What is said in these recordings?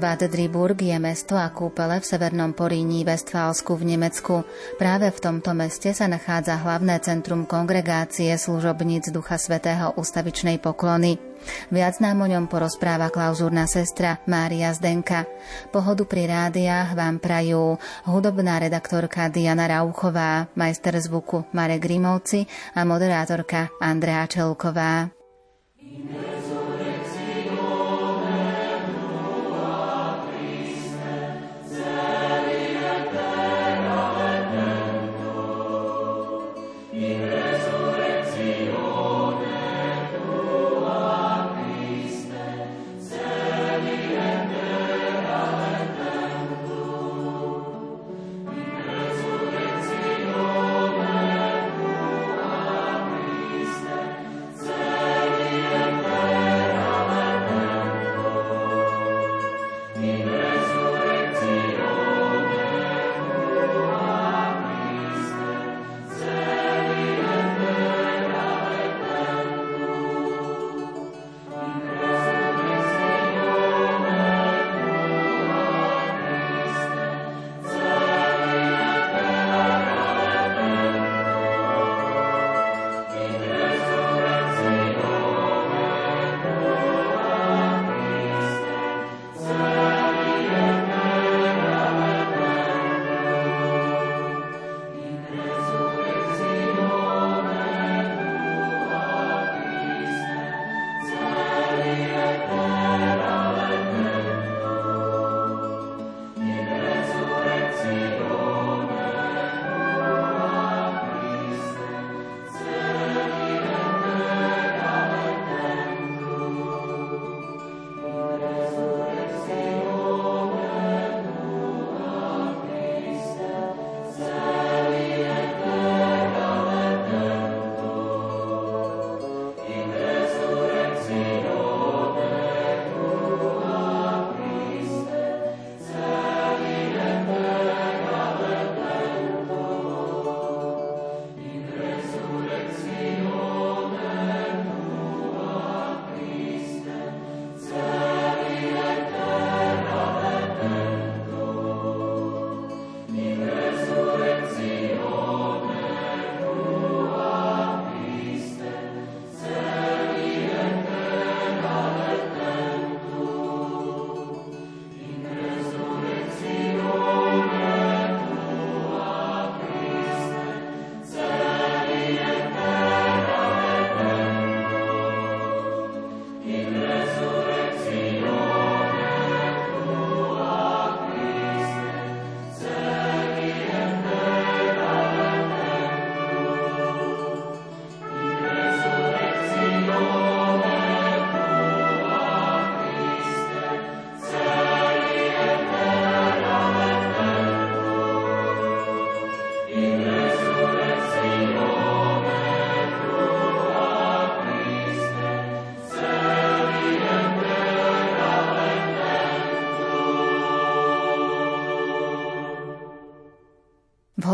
Bad Driburg je mesto a kúpele v severnom Poríní Vestfálsku v Nemecku. Práve v tomto meste sa nachádza hlavné centrum kongregácie služobníc Ducha Svetého ustavičnej poklony. Viac nám o ňom porozpráva klauzúrna sestra Mária Zdenka. Pohodu pri rádiách vám prajú hudobná redaktorka Diana Rauchová, majster zvuku Marek Grimovci a moderátorka Andrea Čelková.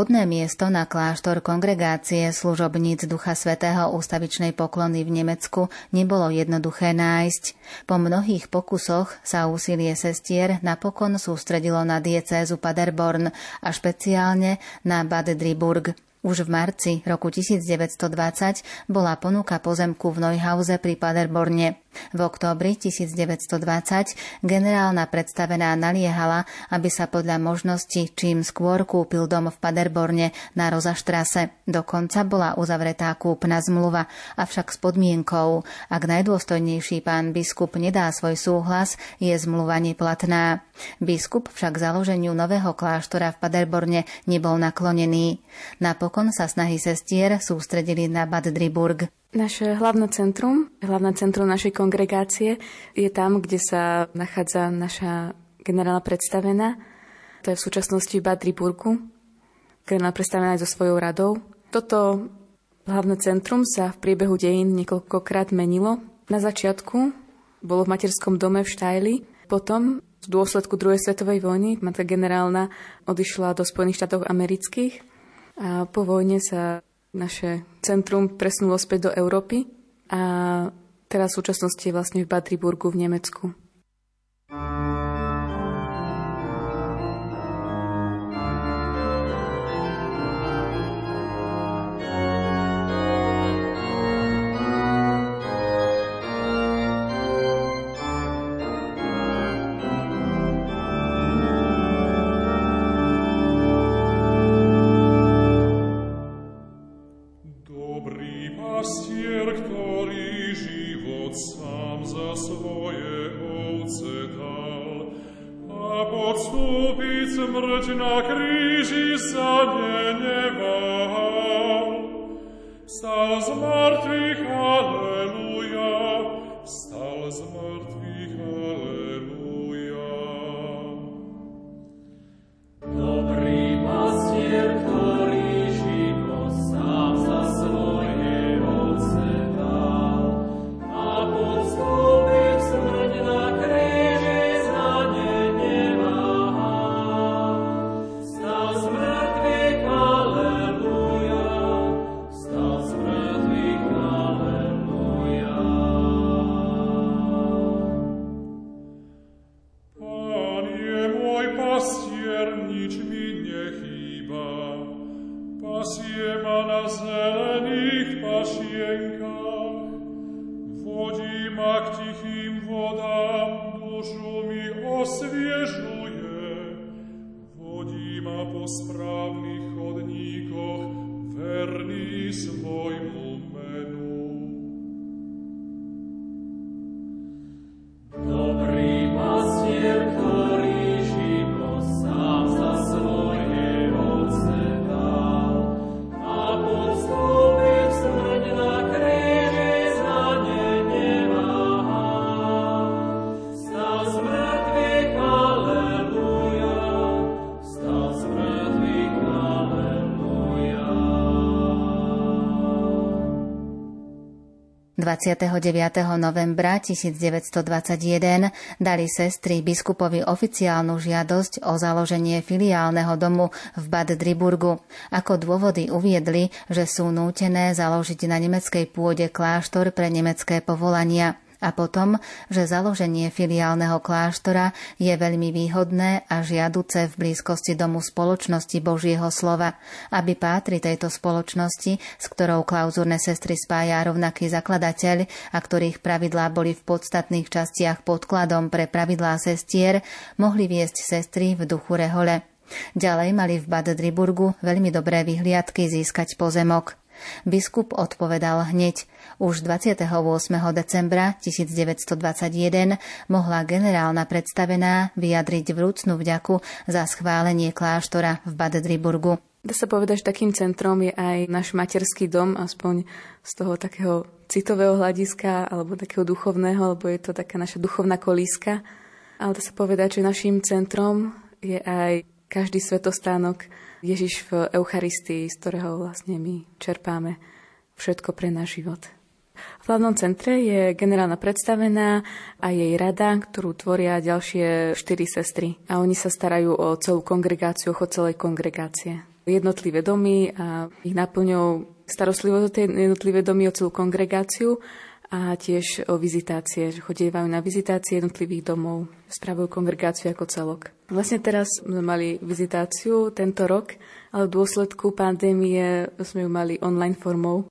Vhodné miesto na kláštor kongregácie služobníc Ducha Svetého ústavičnej poklony v Nemecku nebolo jednoduché nájsť. Po mnohých pokusoch sa úsilie sestier napokon sústredilo na diecézu Paderborn a špeciálne na Bad Driburg. Už v marci roku 1920 bola ponuka pozemku v Neuhause pri Paderborne. V októbri 1920 generálna predstavená naliehala, aby sa podľa možnosti čím skôr kúpil dom v Paderborne na Rozaštrase. Dokonca bola uzavretá kúpna zmluva, avšak s podmienkou, ak najdôstojnejší pán biskup nedá svoj súhlas, je zmluva neplatná. Biskup však založeniu nového kláštora v Paderborne nebol naklonený. Napokon sa snahy sestier sústredili na Bad Driburg. Naše hlavné centrum, hlavné centrum našej kongregácie je tam, kde sa nachádza naša generálna predstavená. To je v súčasnosti v Bad Driburgu. Generálna predstavená aj so svojou radou. Toto hlavné centrum sa v priebehu dejín niekoľkokrát menilo. Na začiatku bolo v materskom dome v Štajli, potom v dôsledku druhej svetovej vojny matka generálna odišla do Spojených štátov amerických a po vojne sa naše centrum presunulo späť do Európy a teraz v súčasnosti je vlastne v Badriburgu v Nemecku. thank you 29. novembra 1921 dali sestry biskupovi oficiálnu žiadosť o založenie filiálneho domu v Bad Driburgu. Ako dôvody uviedli, že sú nútené založiť na nemeckej pôde kláštor pre nemecké povolania a potom, že založenie filiálneho kláštora je veľmi výhodné a žiaduce v blízkosti domu spoločnosti Božieho slova, aby pátri tejto spoločnosti, s ktorou klauzúrne sestry spája rovnaký zakladateľ a ktorých pravidlá boli v podstatných častiach podkladom pre pravidlá sestier, mohli viesť sestry v duchu rehole. Ďalej mali v Bad Driburgu veľmi dobré vyhliadky získať pozemok. Biskup odpovedal hneď. Už 28. decembra 1921 mohla generálna predstavená vyjadriť vrúcnú vďaku za schválenie kláštora v Bad Driburgu. Dá sa povedať, že takým centrom je aj náš materský dom, aspoň z toho takého citového hľadiska alebo takého duchovného, lebo je to taká naša duchovná kolíska. Ale dá sa povedať, že našim centrom je aj každý svetostánok Ježiš v Eucharistii, z ktorého vlastne my čerpáme všetko pre náš život. V hlavnom centre je generálna predstavená a jej rada, ktorú tvoria ďalšie štyri sestry. A oni sa starajú o celú kongregáciu, o celej kongregácie. Jednotlivé domy a ich naplňou starostlivosť o tie jednotlivé domy, o celú kongregáciu a tiež o vizitácie, že chodievajú na vizitácie jednotlivých domov, spravujú kongregáciu ako celok. Vlastne teraz sme mali vizitáciu tento rok, ale v dôsledku pandémie sme ju mali online formou.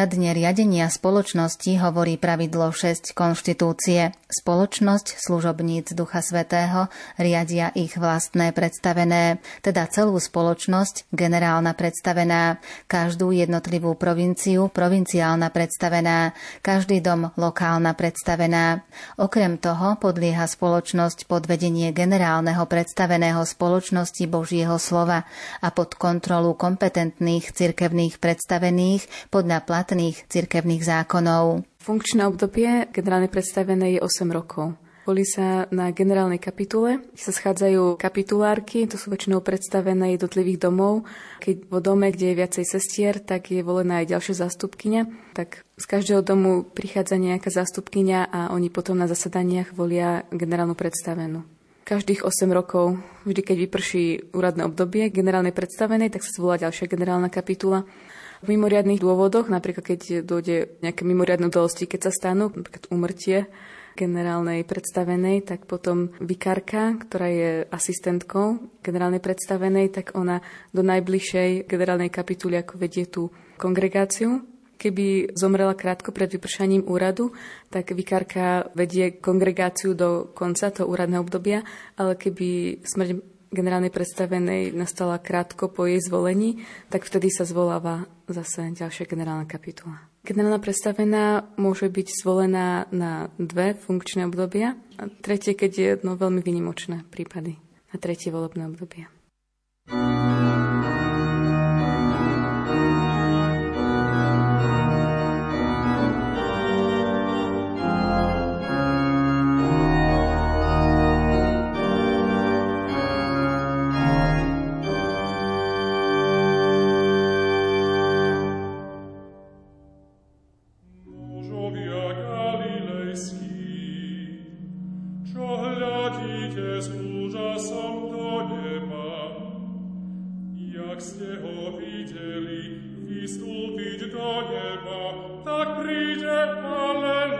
Ohľadne riadenia spoločnosti hovorí pravidlo 6 konštitúcie. Spoločnosť služobníc Ducha Svetého riadia ich vlastné predstavené, teda celú spoločnosť generálna predstavená, každú jednotlivú provinciu provinciálna predstavená, každý dom lokálna predstavená. Okrem toho podlieha spoločnosť pod vedenie generálneho predstaveného spoločnosti Božieho slova a pod kontrolu kompetentných cirkevných predstavených podľa platných cirkevných zákonov. Funkčné obdobie generálne predstavené je 8 rokov. Volí sa na generálnej kapitule, kde sa schádzajú kapitulárky, to sú väčšinou predstavené jednotlivých domov. Keď vo dome, kde je viacej sestier, tak je volená aj ďalšia zástupkynia. Tak z každého domu prichádza nejaká zástupkynia a oni potom na zasadaniach volia generálnu predstavenú. Každých 8 rokov, vždy keď vyprší úradné obdobie generálnej predstavenej, tak sa zvolá ďalšia generálna kapitula. V mimoriadných dôvodoch, napríklad keď dojde nejaké mimoriadne udalosti, keď sa stanú, napríklad umrtie generálnej predstavenej, tak potom vikárka, ktorá je asistentkou generálnej predstavenej, tak ona do najbližšej generálnej kapituly ako vedie tú kongregáciu. Keby zomrela krátko pred vypršaním úradu, tak vikárka vedie kongregáciu do konca toho úradného obdobia, ale keby smrť generálnej predstavenej nastala krátko po jej zvolení, tak vtedy sa zvoláva zase ďalšia generálna kapitula. Generálna predstavená môže byť zvolená na dve funkčné obdobia a tretie, keď je no, veľmi vynimočné prípady na tretie volebné obdobie. Mužovia Virgo nemo, tac prige, alleluia.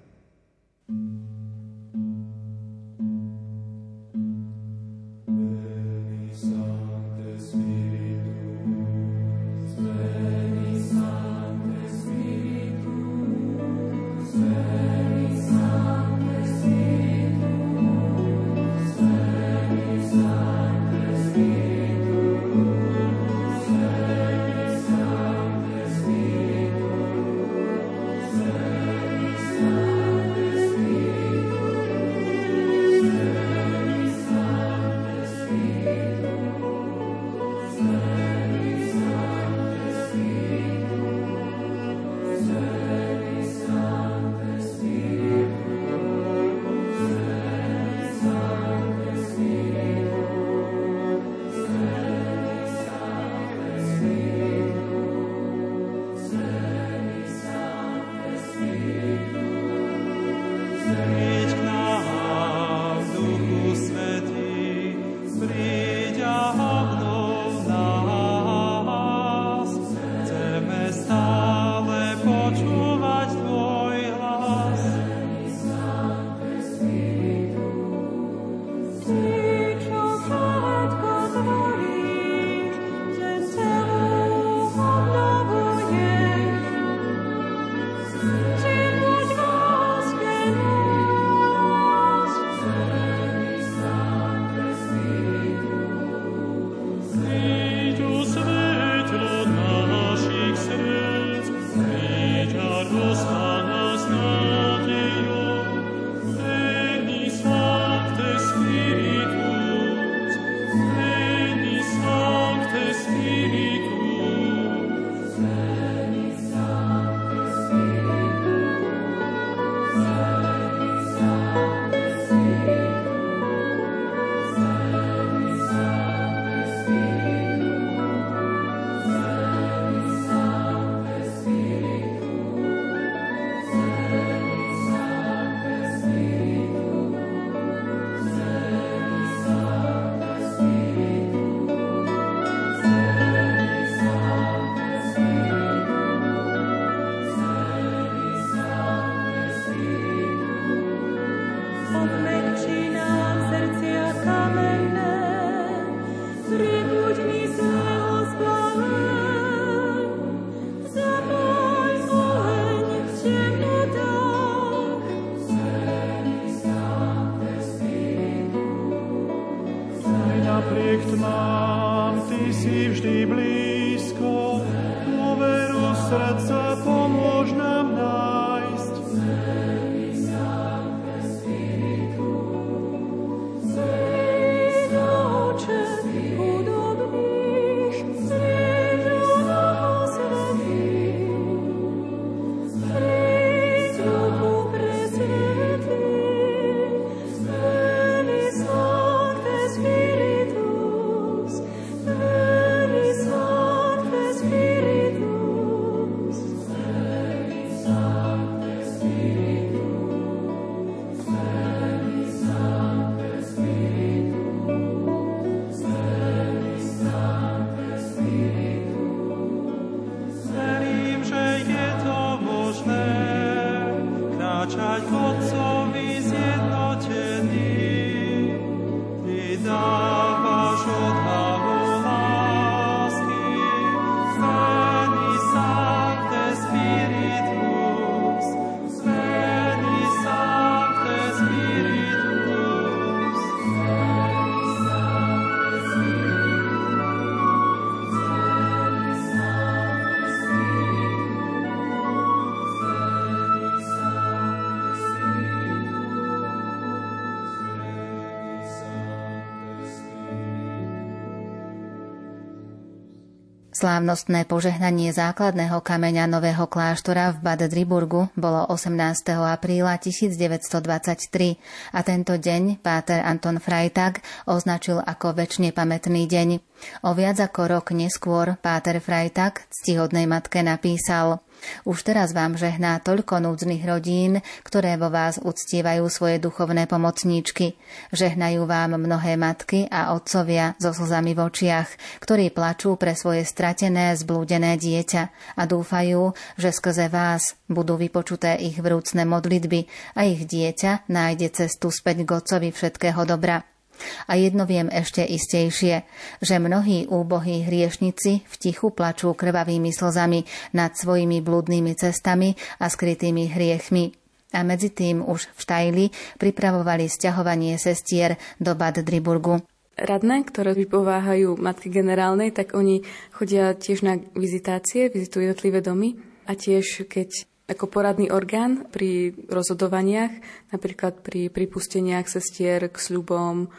Slávnostné požehnanie základného kameňa nového kláštora v Bad Driburgu bolo 18. apríla 1923 a tento deň páter Anton Freitag označil ako väčšine pamätný deň. O viac ako rok neskôr páter Freitag ctihodnej matke napísal – už teraz vám žehná toľko núdznych rodín, ktoré vo vás uctievajú svoje duchovné pomocníčky. Žehnajú vám mnohé matky a otcovia so slzami v očiach, ktorí plačú pre svoje stratené, zblúdené dieťa a dúfajú, že skrze vás budú vypočuté ich vrúcne modlitby a ich dieťa nájde cestu späť k Otcovi všetkého dobra. A jedno viem ešte istejšie, že mnohí úbohí hriešnici v tichu plačú krvavými slzami nad svojimi blúdnymi cestami a skrytými hriechmi. A medzi tým už v Štajli pripravovali sťahovanie sestier do Bad Driburgu. Radné, ktoré vypováhajú matky generálnej, tak oni chodia tiež na vizitácie, vizitujú jednotlivé domy a tiež keď ako poradný orgán pri rozhodovaniach, napríklad pri pripusteniach sestier k sľubom,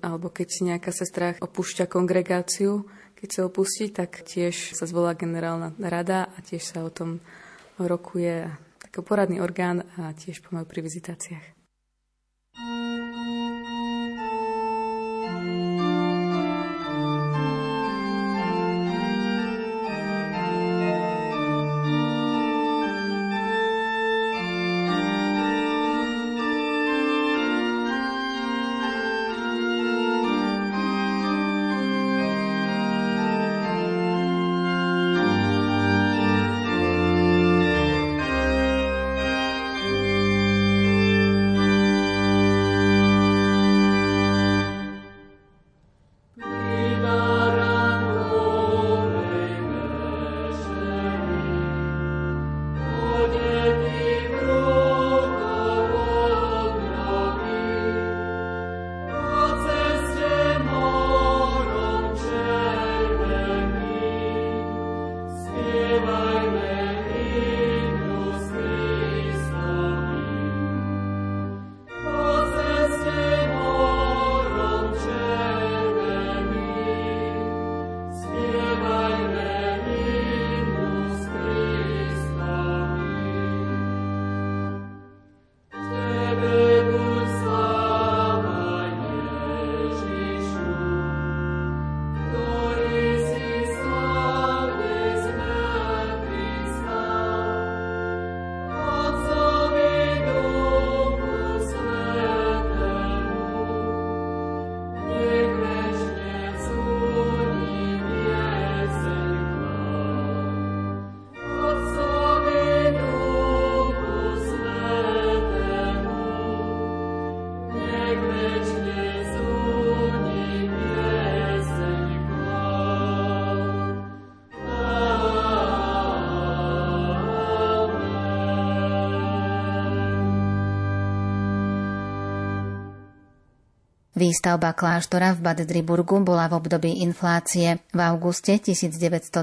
alebo keď nejaká sestra opúšťa kongregáciu, keď sa opustí, tak tiež sa zvolá generálna rada a tiež sa o tom rokuje ako poradný orgán a tiež pomajú pri vizitáciách. Výstavba kláštora v Bad Driburgu bola v období inflácie. V auguste 1922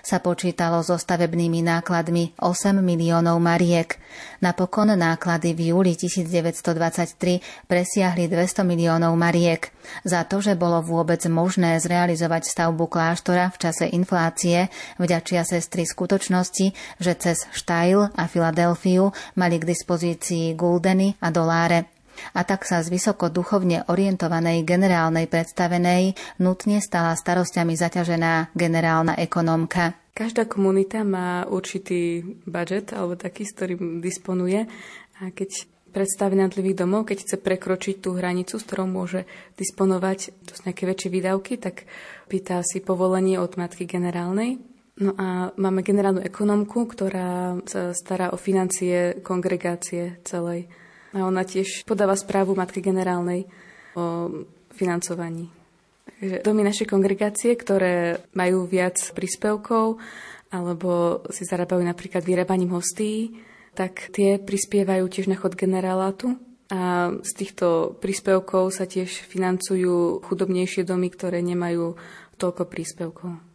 sa počítalo so stavebnými nákladmi 8 miliónov mariek. Napokon náklady v júli 1923 presiahli 200 miliónov mariek. Za to, že bolo vôbec možné zrealizovať stavbu kláštora v čase inflácie, vďačia sestry skutočnosti, že cez Štajl a Filadelfiu mali k dispozícii guldeny a doláre a tak sa z vysoko duchovne orientovanej generálnej predstavenej nutne stala starosťami zaťažená generálna ekonomka. Každá komunita má určitý budget, alebo taký, s ktorým disponuje. A keď predstaví jednotlivých domov, keď chce prekročiť tú hranicu, s ktorou môže disponovať, to sú nejaké väčšie výdavky, tak pýta si povolenie od matky generálnej. No a máme generálnu ekonomku, ktorá sa stará o financie kongregácie celej. A ona tiež podáva správu Matky generálnej o financovaní. Takže domy našej kongregácie, ktoré majú viac príspevkov alebo si zarábajú napríklad vyrábaním hostí, tak tie prispievajú tiež na chod generálátu a z týchto príspevkov sa tiež financujú chudobnejšie domy, ktoré nemajú toľko príspevkov.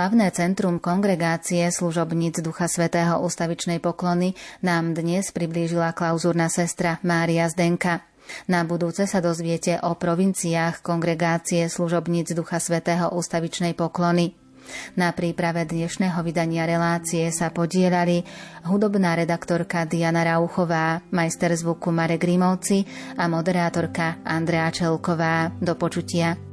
Hlavné centrum kongregácie služobníc Ducha Svetého ústavičnej poklony nám dnes priblížila klauzúrna sestra Mária Zdenka. Na budúce sa dozviete o provinciách kongregácie služobníc Ducha Svetého ústavičnej poklony. Na príprave dnešného vydania relácie sa podielali hudobná redaktorka Diana Rauchová, majster zvuku Marek Grimovci a moderátorka Andrea Čelková. Do počutia.